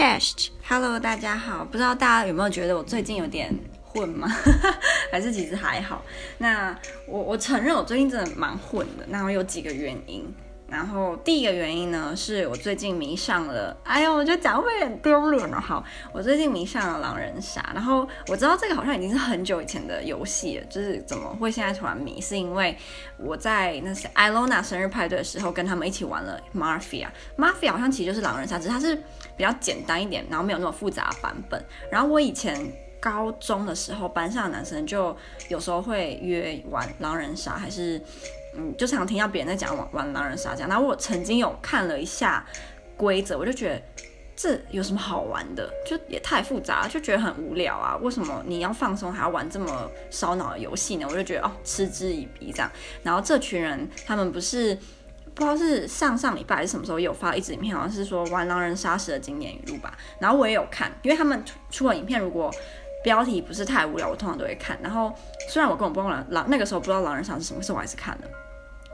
Cast。Hello，大家好，不知道大家有没有觉得我最近有点混吗？还是其实还好？那我我承认我最近真的蛮混的，那我有几个原因。然后第一个原因呢，是我最近迷上了，哎呦，我觉得讲会很丢脸了。好，我最近迷上了狼人杀，然后我知道这个好像已经是很久以前的游戏了，就是怎么会现在突然迷？是因为我在那是艾罗娜生日派对的时候，跟他们一起玩了 Marfia，Marfia 好像其实就是狼人杀，只是它是比较简单一点，然后没有那么复杂版本。然后我以前高中的时候，班上的男生就有时候会约玩狼人杀，还是。就常听到别人在讲玩玩狼人杀这样，然后我曾经有看了一下规则，我就觉得这有什么好玩的？就也太复杂，就觉得很无聊啊！为什么你要放松还要玩这么烧脑的游戏呢？我就觉得哦，嗤之以鼻这样。然后这群人他们不是不知道是上上礼拜还是什么时候有发一支影片，好像是说玩狼人杀时的经典语录吧。然后我也有看，因为他们出了影片，如果标题不是太无聊，我通常都会看。然后虽然我根本不知道狼那个时候不知道狼人杀是什么，可是我还是看了。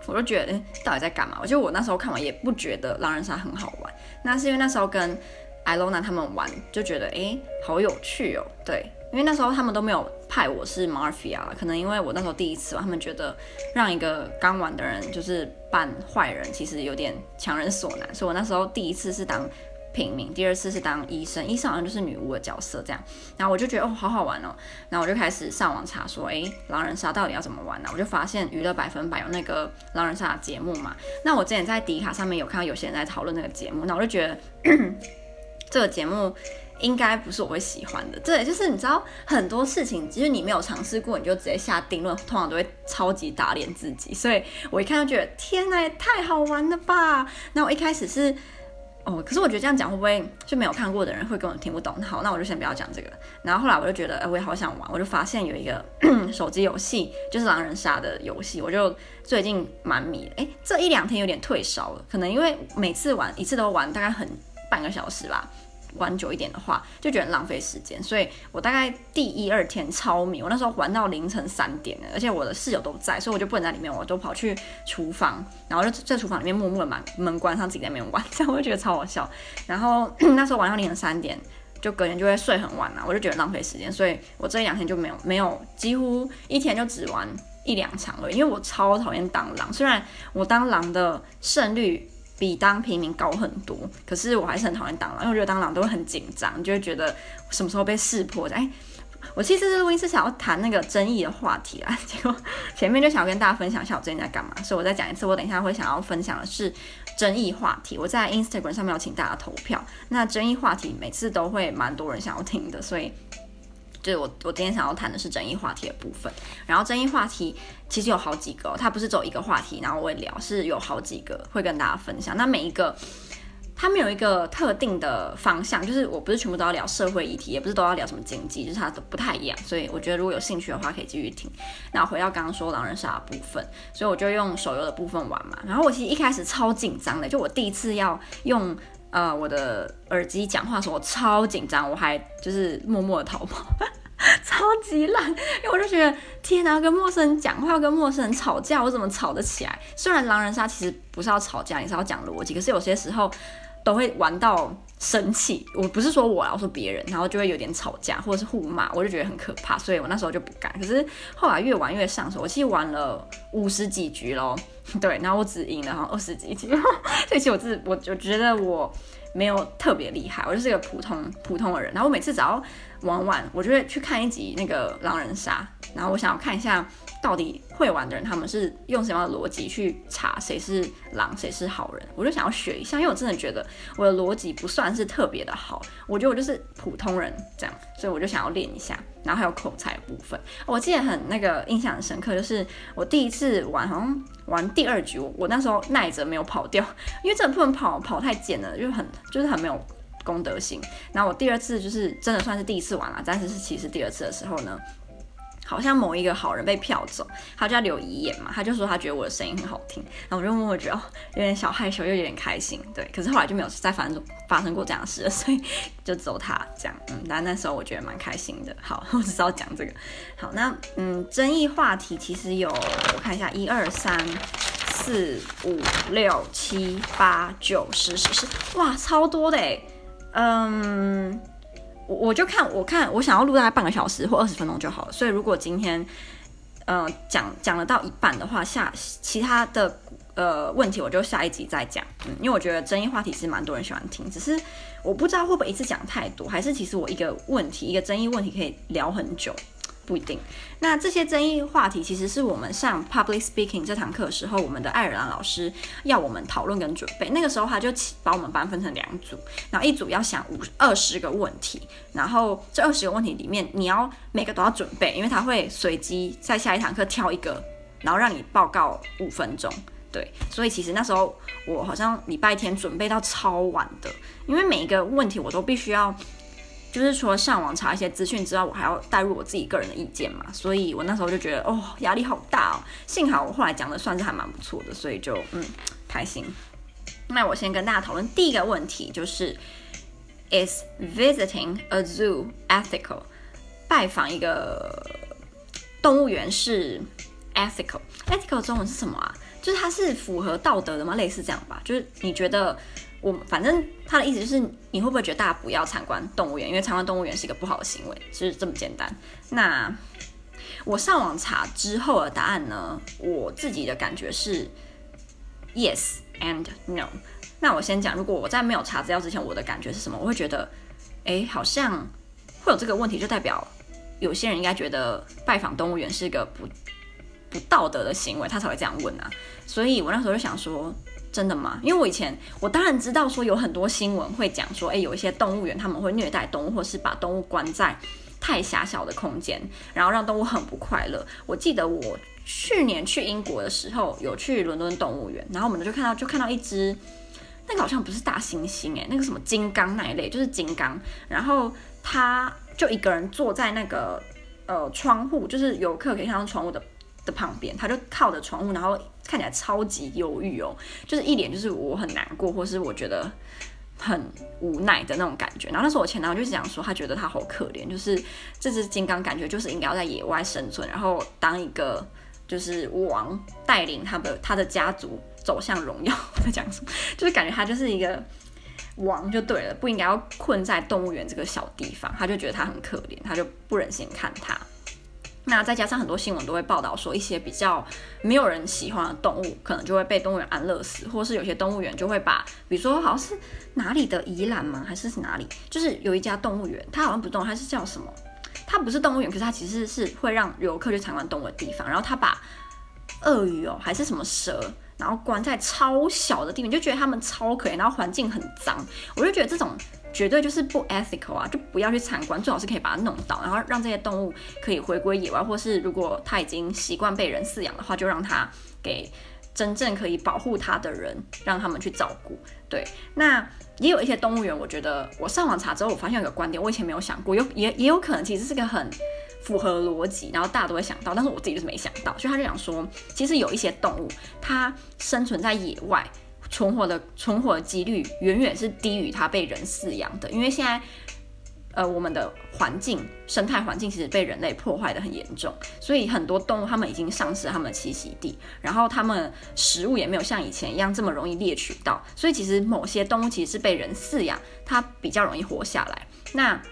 我就觉得，诶，到底在干嘛？我觉得我那时候看完也不觉得狼人杀很好玩。那是因为那时候跟艾露娜他们玩，就觉得，诶，好有趣哦。对，因为那时候他们都没有派我是 Mafia，可能因为我那时候第一次吧，他们觉得让一个刚玩的人就是扮坏人，其实有点强人所难，所以我那时候第一次是当。平民，第二次是当医生，医生好像就是女巫的角色这样，然后我就觉得哦，好好玩哦，然后我就开始上网查说，诶，狼人杀到底要怎么玩呢？我就发现娱乐百分百有那个狼人杀的节目嘛，那我之前在迪卡上面有看到有些人在讨论那个节目，那我就觉得 这个节目应该不是我会喜欢的，对，就是你知道很多事情，其实你没有尝试过，你就直接下定论，通常都会超级打脸自己，所以我一看就觉得天呐，也太好玩了吧！那我一开始是。哦，可是我觉得这样讲会不会就没有看过的人会根本听不懂？好，那我就先不要讲这个。然后后来我就觉得，哎，我也好想玩，我就发现有一个 手机游戏，就是狼人杀的游戏，我就最近蛮迷。哎，这一两天有点退烧了，可能因为每次玩一次都玩大概很半个小时吧。玩久一点的话，就觉得浪费时间，所以我大概第一二天超迷，我那时候玩到凌晨三点了，而且我的室友都在，所以我就不能在里面，我都跑去厨房，然后就在厨房里面默默的把门关上，自己在里面玩，这样我就觉得超好笑。然后 那时候玩到凌晨三点，就隔天就会睡很晚了，我就觉得浪费时间，所以我这一两天就没有没有，几乎一天就只玩一两场了，因为我超讨厌当狼，虽然我当狼的胜率。比当平民高很多，可是我还是很讨厌当狼，因为我觉得当狼都会很紧张，就会觉得什么时候被识破。哎，我其实这录音是想要谈那个争议的话题啊，结果前面就想要跟大家分享一下我最近在干嘛，所以我再讲一次，我等一下会想要分享的是争议话题。我在 Instagram 上面有请大家投票，那争议话题每次都会蛮多人想要听的，所以。就是我，我今天想要谈的是争议话题的部分。然后争议话题其实有好几个，它不是只有一个话题，然后我会聊，是有好几个会跟大家分享。那每一个，它没有一个特定的方向，就是我不是全部都要聊社会议题，也不是都要聊什么经济，就是它都不太一样。所以我觉得如果有兴趣的话，可以继续听。那回到刚刚说狼人杀的部分，所以我就用手游的部分玩嘛。然后我其实一开始超紧张的，就我第一次要用。呃，我的耳机讲话的时候，我超紧张，我还就是默默的逃跑，超级烂，因为我就觉得天哪，跟陌生人讲话，跟陌生人吵架，我怎么吵得起来？虽然狼人杀其实不是要吵架，也是要讲逻辑，可是有些时候都会玩到生气。我不是说我，我说别人，然后就会有点吵架或者是互骂，我就觉得很可怕，所以我那时候就不敢。可是后来越玩越上手，我其实玩了五十几局咯。对，然后我只赢了好像二十几局，所以其实我自我我觉得我没有特别厉害，我就是一个普通普通的人。然后我每次只要玩完，我就会去看一集那个狼人杀，然后我想要看一下。到底会玩的人，他们是用什么样的逻辑去查谁是狼，谁是好人？我就想要学一下，因为我真的觉得我的逻辑不算是特别的好，我觉得我就是普通人这样，所以我就想要练一下。然后还有口才部分，我记得很那个印象很深刻，就是我第一次玩，好像玩第二局，我那时候耐着没有跑掉，因为真的不能跑，跑太贱了，就很就是很没有公德心。然后我第二次就是真的算是第一次玩了，但是是其实第二次的时候呢。好像某一个好人被票走，他叫刘遗言嘛，他就说他觉得我的声音很好听，然后我就默默觉得，有点小害羞又有点开心，对。可是后来就没有再发生发生过这样的事了，所以就走他这样，嗯，但那时候我觉得蛮开心的。好，我只知道讲这个。好，那嗯，争议话题其实有，我看一下，一二三四五六七八九十十十，哇，超多的。嗯，我我就看我看我想要录大概半个小时或二十分钟就好了。所以如果今天呃讲讲了到一半的话，下其他的呃问题我就下一集再讲。嗯，因为我觉得争议话题是蛮多人喜欢听，只是我不知道会不会一次讲太多，还是其实我一个问题一个争议问题可以聊很久。不一定。那这些争议话题，其实是我们上 public speaking 这堂课的时候，我们的爱尔兰老师要我们讨论跟准备。那个时候他就把我们班分成两组，然后一组要想五二十个问题，然后这二十个问题里面，你要每个都要准备，因为他会随机在下一堂课挑一个，然后让你报告五分钟。对，所以其实那时候我好像礼拜天准备到超晚的，因为每一个问题我都必须要。就是除了上网查一些资讯之外，我还要带入我自己个人的意见嘛，所以我那时候就觉得哦，压力好大哦。幸好我后来讲的算是还蛮不错的，所以就嗯开心。那我先跟大家讨论第一个问题，就是 Is visiting a zoo ethical？拜访一个动物园是 ethical？ethical 中文是什么啊？就是它是符合道德的吗？类似这样吧？就是你觉得？我反正他的意思就是，你会不会觉得大家不要参观动物园？因为参观动物园是一个不好的行为，就是这么简单。那我上网查之后的答案呢？我自己的感觉是 yes and no。那我先讲，如果我在没有查资料之前，我的感觉是什么？我会觉得，哎，好像会有这个问题，就代表有些人应该觉得拜访动物园是一个不不道德的行为，他才会这样问啊。所以我那时候就想说。真的吗？因为我以前我当然知道说有很多新闻会讲说，诶，有一些动物园他们会虐待动物，或是把动物关在太狭小的空间，然后让动物很不快乐。我记得我去年去英国的时候，有去伦敦动物园，然后我们就看到就看到一只，那个好像不是大猩猩，诶，那个什么金刚那一类，就是金刚，然后他就一个人坐在那个呃窗户，就是游客可以看到窗户的的旁边，他就靠着窗户，然后。看起来超级忧郁哦，就是一脸就是我很难过，或是我觉得很无奈的那种感觉。然后那时候我前男友就讲说，他觉得他好可怜，就是这只金刚感觉就是应该要在野外生存，然后当一个就是王，带领他的他的家族走向荣耀。在讲什么？就是感觉他就是一个王就对了，不应该要困在动物园这个小地方。他就觉得他很可怜，他就不忍心看他。那再加上很多新闻都会报道说，一些比较没有人喜欢的动物，可能就会被动物园安乐死，或是有些动物园就会把，比如说好像是哪里的宜兰吗？还是是哪里？就是有一家动物园，它好像不动，它是叫什么？它不是动物园，可是它其实是会让游客去参观动物的地方。然后它把鳄鱼哦，还是什么蛇，然后关在超小的地方，就觉得它们超可怜，然后环境很脏。我就觉得这种。绝对就是不 ethical 啊，就不要去参观，最好是可以把它弄倒，然后让这些动物可以回归野外，或是如果它已经习惯被人饲养的话，就让它给真正可以保护它的人，让他们去照顾。对，那也有一些动物园，我觉得我上网查之后，我发现有个观点，我以前没有想过，有也也有可能其实是个很符合逻辑，然后大家都会想到，但是我自己就是没想到，所以他就想说，其实有一些动物它生存在野外。存活的存活的几率远远是低于它被人饲养的，因为现在，呃，我们的环境生态环境其实被人类破坏得很严重，所以很多动物它们已经丧失它们的栖息地，然后它们食物也没有像以前一样这么容易猎取到，所以其实某些动物其实是被人饲养，它比较容易活下来。那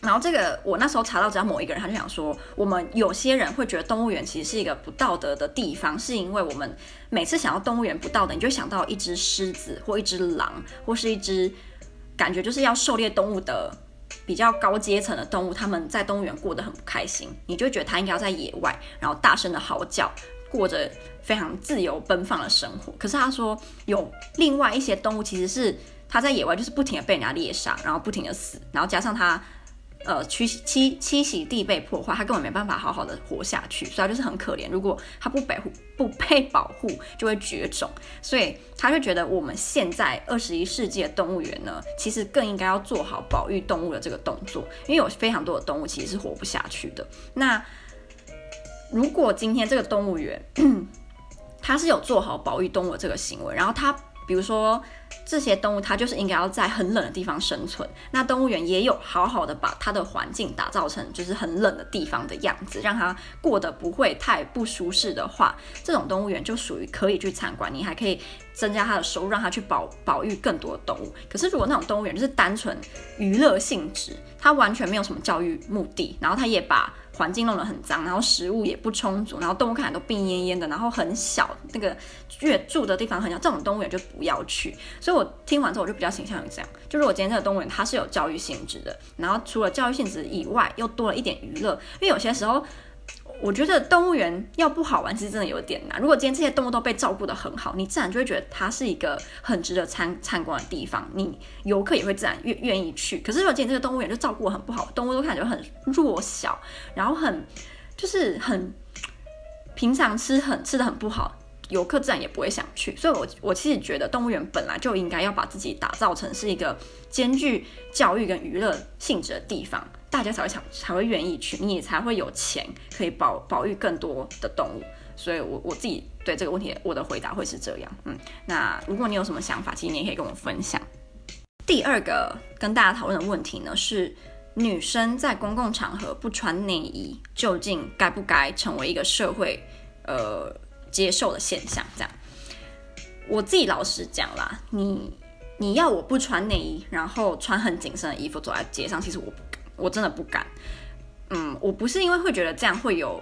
然后这个我那时候查到，只要某一个人，他就想说，我们有些人会觉得动物园其实是一个不道德的地方，是因为我们每次想到动物园不道德，你就想到一只狮子或一只狼，或是一只感觉就是要狩猎动物的比较高阶层的动物，他们在动物园过得很不开心，你就觉得他应该要在野外，然后大声的嚎叫，过着非常自由奔放的生活。可是他说有另外一些动物，其实是他在野外就是不停的被人家猎杀，然后不停的死，然后加上他。呃，栖栖栖息地被破坏，它根本没办法好好的活下去，所以它就是很可怜。如果它不保护、不被保护，就会绝种。所以他就觉得我们现在二十一世纪的动物园呢，其实更应该要做好保育动物的这个动作，因为有非常多的动物其实是活不下去的。那如果今天这个动物园，它是有做好保育动物的这个行为，然后它比如说这些动物它就是应该要在很冷的地方生存。那动物园也有好好的把它的环境打造成就是很冷的地方的样子，让它过得不会太不舒适的话，这种动物园就属于可以去参观。你还可以增加它的收入，让它去保保育更多的动物。可是如果那种动物园就是单纯娱乐性质，它完全没有什么教育目的，然后它也把环境弄得很脏，然后食物也不充足，然后动物看起来都病恹恹的，然后很小，那个越住的地方很小，这种动物园就不要去。所以我听完之后，我就比较倾向于这样，就如果今天这个动物园它是有教育性质的，然后除了教育性质以外，又多了一点娱乐，因为有些时候。我觉得动物园要不好玩，其实真的有点难。如果今天这些动物都被照顾得很好，你自然就会觉得它是一个很值得参参观的地方，你游客也会自然愿愿意去。可是如果今天这个动物园就照顾得很不好，动物都看起来很弱小，然后很就是很平常吃很吃的很不好，游客自然也不会想去。所以我，我其实觉得动物园本来就应该要把自己打造成是一个兼具教育跟娱乐性质的地方。大家才会想，才会愿意去，你才会有钱可以保保育更多的动物。所以我，我我自己对这个问题，我的回答会是这样。嗯，那如果你有什么想法，其实你也可以跟我分享。第二个跟大家讨论的问题呢，是女生在公共场合不穿内衣，究竟该不该成为一个社会呃接受的现象？这样，我自己老实讲啦，你你要我不穿内衣，然后穿很紧身的衣服走在街上，其实我。我真的不敢，嗯，我不是因为会觉得这样会有，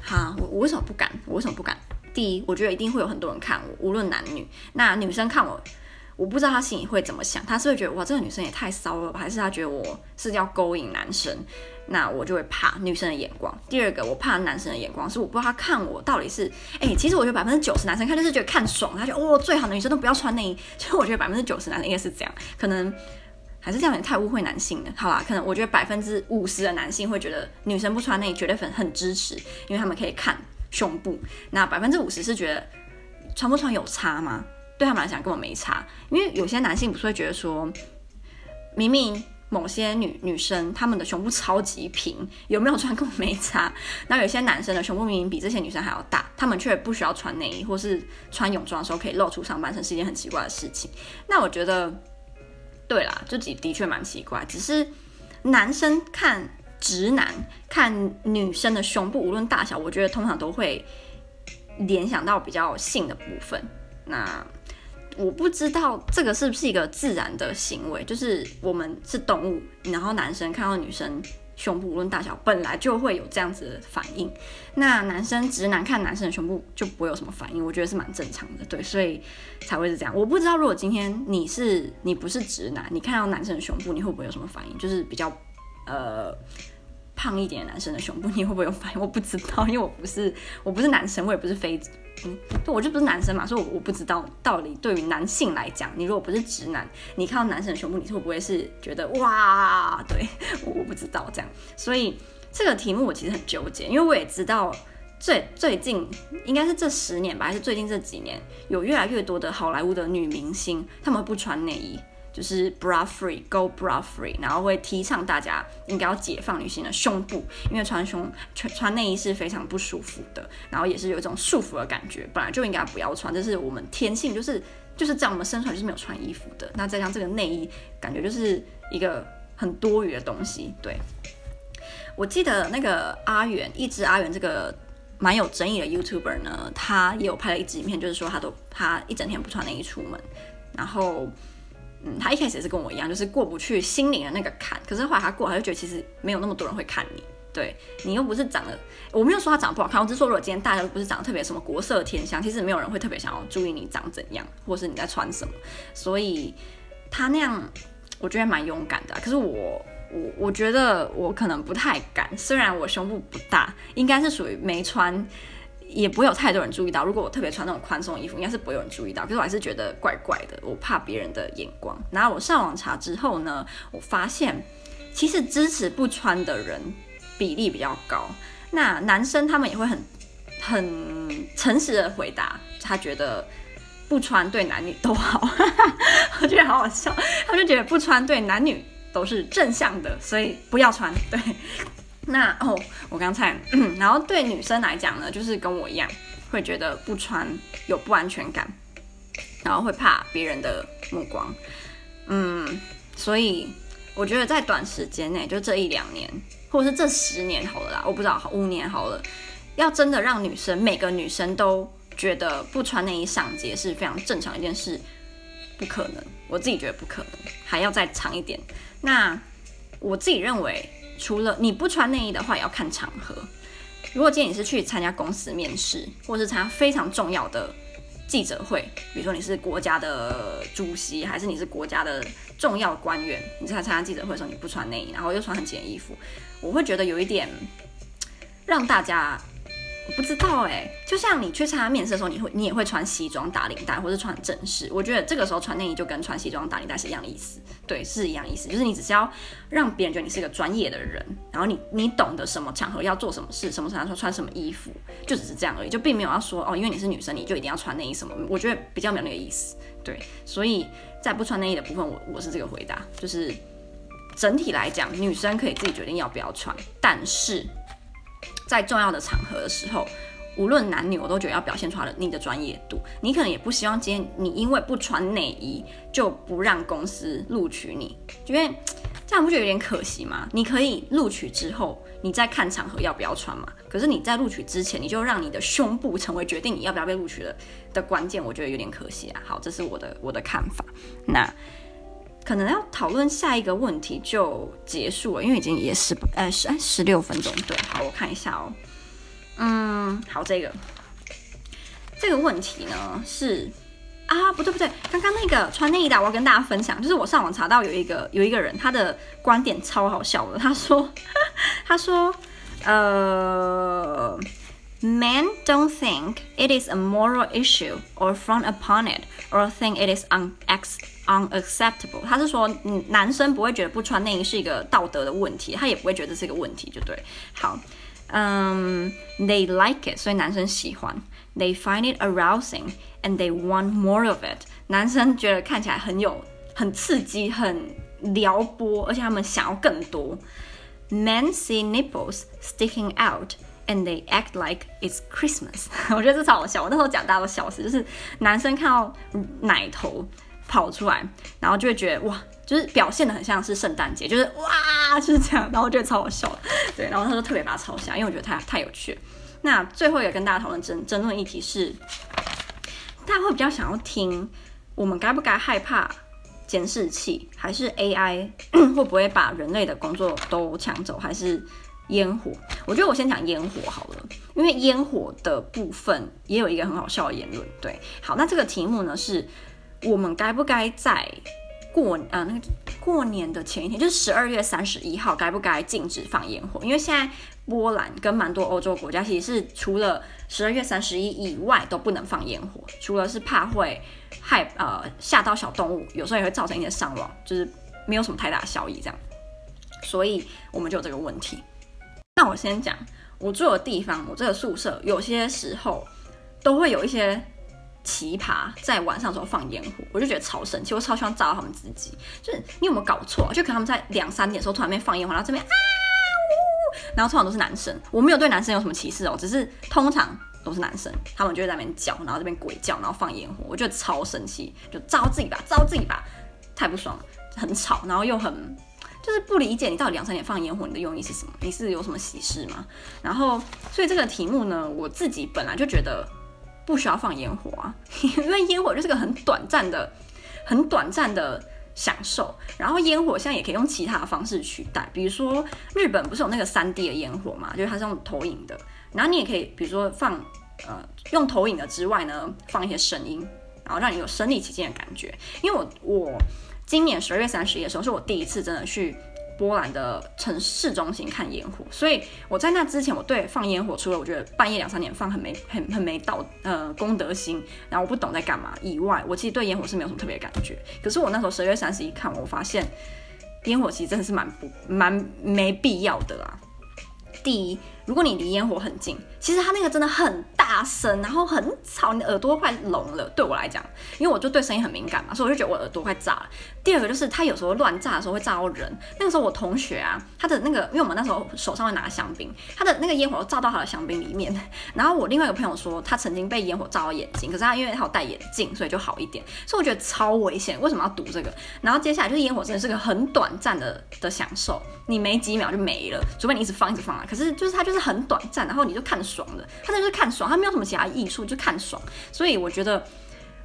哈，我我为什么不敢？我为什么不敢？第一，我觉得一定会有很多人看我，无论男女。那女生看我，我不知道他心里会怎么想，他是会觉得哇，这个女生也太骚了吧，还是他觉得我是要勾引男生？那我就会怕女生的眼光。第二个，我怕男生的眼光，是我不知道他看我到底是，哎、其实我觉得百分之九十男生看就是觉得看爽，他就哦，最好的女生都不要穿内衣。其实我觉得百分之九十男生应该是这样，可能。还是这样有点太误会男性了。好啦，可能我觉得百分之五十的男性会觉得女生不穿内衣绝对很很支持，因为他们可以看胸部。那百分之五十是觉得穿不穿有差吗？对他们来讲根本没差，因为有些男性不是会觉得说，明明某些女女生她们的胸部超级平，有没有穿跟我没差。那有些男生的胸部明明比这些女生还要大，他们却不需要穿内衣，或是穿泳装的时候可以露出上半身，是一件很奇怪的事情。那我觉得。对啦，就的确蛮奇怪。只是男生看直男看女生的胸部，无论大小，我觉得通常都会联想到比较性的部分。那我不知道这个是不是一个自然的行为，就是我们是动物，然后男生看到女生。胸部无论大小，本来就会有这样子的反应。那男生直男看男生的胸部就不会有什么反应，我觉得是蛮正常的，对，所以才会是这样。我不知道如果今天你是你不是直男，你看到男生的胸部，你会不会有什么反应？就是比较呃。胖一点男生的胸部，你会不会有反应？我不知道，因为我不是我不是男生，我也不是非，嗯，对，我就不是男生嘛，所以我我不知道到底对于男性来讲，你如果不是直男，你看到男生的胸部，你会不会是觉得哇？对，我不知道这样，所以这个题目我其实很纠结，因为我也知道最最近应该是这十年吧，还是最近这几年，有越来越多的好莱坞的女明星，她们不穿内衣。就是 bra free，go bra free，然后会提倡大家应该要解放女性的胸部，因为穿胸穿穿内衣是非常不舒服的，然后也是有一种束缚的感觉，本来就应该不要穿，这是我们天性，就是就是这样，我们生出来就是没有穿衣服的。那再加上这个内衣，感觉就是一个很多余的东西。对，我记得那个阿元，一直阿元这个蛮有争议的 YouTuber 呢，他也有拍了一支影片，就是说他都他一整天不穿内衣出门，然后。嗯，他一开始也是跟我一样，就是过不去心灵的那个坎。可是后来他过，他就觉得其实没有那么多人会看你，对你又不是长得，我没有说他长得不好看，我只是说如果今天大家都不是长得特别什么国色天香，其实没有人会特别想要注意你长怎样，或是你在穿什么。所以他那样，我觉得蛮勇敢的。可是我，我我觉得我可能不太敢，虽然我胸部不大，应该是属于没穿。也不会有太多人注意到。如果我特别穿那种宽松衣服，应该是不会有人注意到。可是我还是觉得怪怪的，我怕别人的眼光。然后我上网查之后呢，我发现其实支持不穿的人比例比较高。那男生他们也会很很诚实的回答，他觉得不穿对男女都好。我觉得好好笑，他就觉得不穿对男女都是正向的，所以不要穿。对。那哦，我刚才，然后对女生来讲呢，就是跟我一样，会觉得不穿有不安全感。然后会怕别人的目光，嗯，所以我觉得在短时间内，就这一两年，或者是这十年好了啦，我不知道，五年好了，要真的让女生每个女生都觉得不穿内衣上街是非常正常一件事，不可能，我自己觉得不可能，还要再长一点。那我自己认为，除了你不穿内衣的话，也要看场合。如果今天你是去参加公司面试，或是参加非常重要的记者会，比如说你是国家的主席，还是你是国家的重要官员，你在参加记者会的时候你不穿内衣，然后又穿很紧的衣服，我会觉得有一点让大家。不知道哎、就像你去参加面试的时候，你会你也会穿西装打领带，或是穿正式。我觉得这个时候穿内衣就跟穿西装打领带是一样的意思，对，是一样意思。就是你只是要让别人觉得你是一个专业的人，然后你你懂得什么场合要做什么事，什么场合穿什么衣服，就只是这样而已，就并没有要说哦，因为你是女生，你就一定要穿内衣什么。我觉得比较没有那个意思，对。所以在不穿内衣的部分，我我是这个回答，就是整体来讲，女生可以自己决定要不要穿，但是。在重要的场合的时候，无论男女，我都觉得要表现出来的你的专业度。你可能也不希望今天你因为不穿内衣就不让公司录取你，因为这样不觉得有点可惜吗？你可以录取之后，你再看场合要不要穿嘛。可是你在录取之前，你就让你的胸部成为决定你要不要被录取的的关键，我觉得有点可惜啊。好，这是我的我的看法。那。可能要讨论下一个问题就结束了，因为已经也十呃十哎十六分钟。对，好，我看一下哦。嗯，好，这个这个问题呢是啊，不对不对，刚刚那个穿内衣的，我要跟大家分享，就是我上网查到有一个有一个人，他的观点超好笑的，他说 他说呃。Men don't think it is a moral issue or frown upon it or think it is unacceptable。unacceptable，他是说，嗯，男生不会觉得不穿内衣是一个道德的问题，他也不会觉得这是一个问题，就对。好，嗯，they like it，所以男生喜欢，they find it arousing and they want more of it。男生觉得看起来很有、很刺激、很撩拨，而且他们想要更多。Men see nipples sticking out。And they act like it's Christmas。我觉得这超好笑，我那时候讲大家都笑死。就是男生看到奶头跑出来，然后就会觉得哇，就是表现得很像是圣诞节，就是哇，就是这样。然后我觉得超好笑，对。然后他就特别把它抄下，因为我觉得太太有趣。那最后也跟大家讨论争争论议题是，大家会比较想要听我们该不该害怕监视器，还是 AI 会不会把人类的工作都抢走，还是？烟火，我觉得我先讲烟火好了，因为烟火的部分也有一个很好笑的言论。对，好，那这个题目呢是，我们该不该在过呃那个过年的前一天，就是十二月三十一号，该不该禁止放烟火？因为现在波兰跟蛮多欧洲国家其实是除了十二月三十一以外都不能放烟火，除了是怕会害呃吓到小动物，有时候也会造成一些伤亡，就是没有什么太大的效益这样，所以我们就有这个问题。那我先讲，我住的地方，我这个宿舍有些时候都会有一些奇葩在晚上的时候放烟火，我就觉得超神奇，我超希望炸到他们自己。就是你有没有搞错？就可能他们在两三点的时候突然间放烟火，然后这边啊呜，然后通常都是男生。我没有对男生有什么歧视哦，只是通常都是男生，他们就会在那边叫，然后这边鬼叫，然后放烟火，我觉得超神奇，就炸到自己吧，炸到自己吧，太不爽了，很吵，然后又很。就是不理解你到底两三点放烟火，你的用意是什么？你是有什么喜事吗？然后，所以这个题目呢，我自己本来就觉得不需要放烟火啊，因为烟火就是个很短暂的、很短暂的享受。然后烟火现在也可以用其他的方式取代，比如说日本不是有那个三 D 的烟火嘛，就是它是用投影的。然后你也可以，比如说放呃用投影的之外呢，放一些声音，然后让你有身临其境的感觉。因为我我。今年十二月三十一的时候，是我第一次真的去波兰的城市中心看烟火，所以我在那之前，我对放烟火除了我觉得半夜两三点放很没 很很没道呃公德心，然后我不懂在干嘛以外，我其实对烟火是没有什么特别感觉。可是我那时候十二月三十一看，我发现烟火其实真的是蛮不蛮没必要的啦。第一，如果你离烟火很近，其实它那个真的很大声，然后很吵，你耳朵快聋了。对我来讲，因为我就对声音很敏感嘛，所以我就觉得我耳朵快炸了。第二个就是它有时候乱炸的时候会炸到人。那个时候我同学啊，他的那个，因为我们那时候手上会拿香槟，他的那个烟火炸到他的香槟里面。然后我另外一个朋友说，他曾经被烟火炸到眼睛，可是他因为他有戴眼镜，所以就好一点。所以我觉得超危险，为什么要赌这个？然后接下来就是烟火真的是个很短暂的的享受，你没几秒就没了，除非你一直放一直放啊。可是就是它就是很短暂，然后你就看爽了，他那就是看爽，他没有什么其他艺术，就看爽。所以我觉得，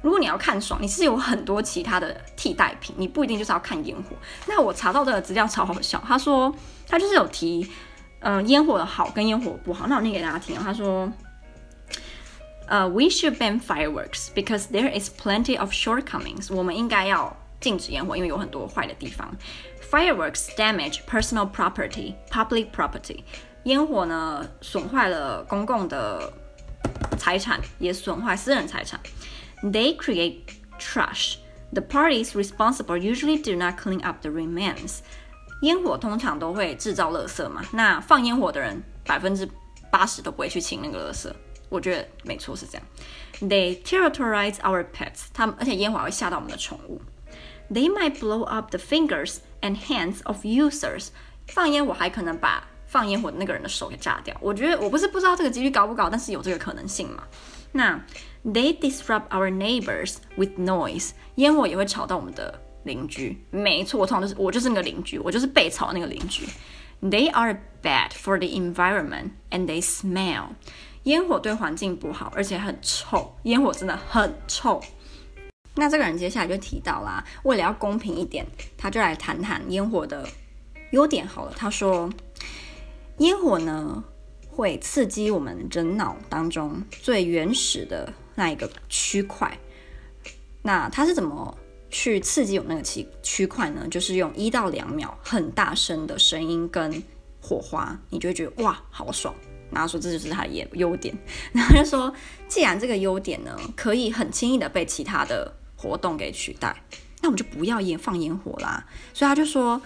如果你要看爽，你是有很多其他的替代品，你不一定就是要看烟火。那我查到的资料超好笑，他说他就是有提，嗯、烟火的好跟烟火不好。那我念给大家听，他说，呃、，We should ban fireworks because there is plenty of shortcomings。我们应该要禁止烟火，因为有很多坏的地方。Fireworks damage personal property, public property。烟火呢，损坏了公共的财产，也损坏私人财产。They create trash. The parties responsible usually do not clean up the remains. 烟火通常都会制造垃圾嘛，那放烟火的人百分之八十都不会去清那个垃圾。我觉得没错，是这样。They terrorize our pets. 他们而且烟火会吓到我们的宠物。They might blow up the fingers and hands of users. 放烟火还可能把 放烟火的那个人的手给炸掉，我觉得我不是不知道这个几率高不高，但是有这个可能性嘛。那 they disrupt our neighbors with noise，烟火也会吵到我们的邻居。没错，我通常就是我就是那个邻居，我就是被吵的那个邻居。They are bad for the environment and they smell，烟火对环境不好，而且很臭，烟火真的很臭。那这个人接下来就提到啦，为了要公平一点，他就来谈谈烟火的优点好了。他说。烟火呢，会刺激我们人脑当中最原始的那一个区块。那它是怎么去刺激我们那个区区块呢？就是用一到两秒很大声的声音跟火花，你就会觉得哇，好爽。然后说这就是它的优优点。然后就说，既然这个优点呢，可以很轻易的被其他的活动给取代，那我们就不要烟放烟火啦。所以他就说。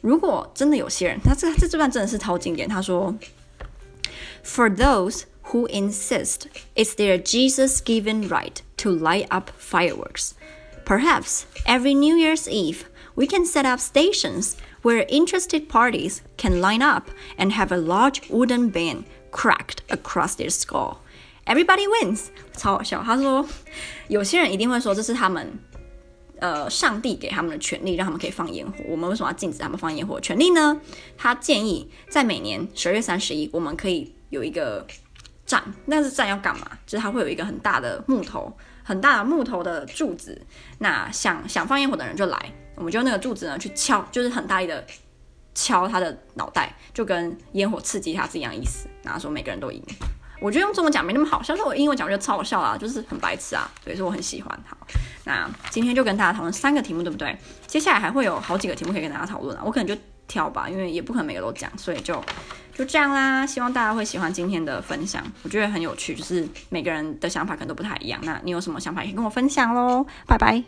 如果真的有些人，他这这这段真的是超经典。他说：“For those who insist it's their Jesus-given right to light up fireworks, perhaps every New Year's Eve we can set up stations where interested parties can line up and have a large wooden band cracked across their skull. Everybody wins。”超好笑。他说，有些人一定会说这是他们。 呃，上帝给他们的权利，让他们可以放烟火。我们为什么要禁止他们放烟火权利呢？他建议在每年十二月三十一，我们可以有一个站。那是站要干嘛？就是它会有一个很大的木头，很大的木头的柱子。那想想放烟火的人就来，我们就用那个柱子呢去敲，就是很大力的敲他的脑袋，就跟烟火刺激他是一样意思。然后说每个人都赢。我觉得用中文讲没那么好笑，但是我英文讲我觉得超好笑啊，就是很白痴啊，所以说我很喜欢。好，那今天就跟大家讨论三个题目，对不对？接下来还会有好几个题目可以跟大家讨论啊，我可能就挑吧，因为也不可能每个都讲，所以就就这样啦。希望大家会喜欢今天的分享，我觉得很有趣，就是每个人的想法可能都不太一样。那你有什么想法也可以跟我分享喽，拜拜。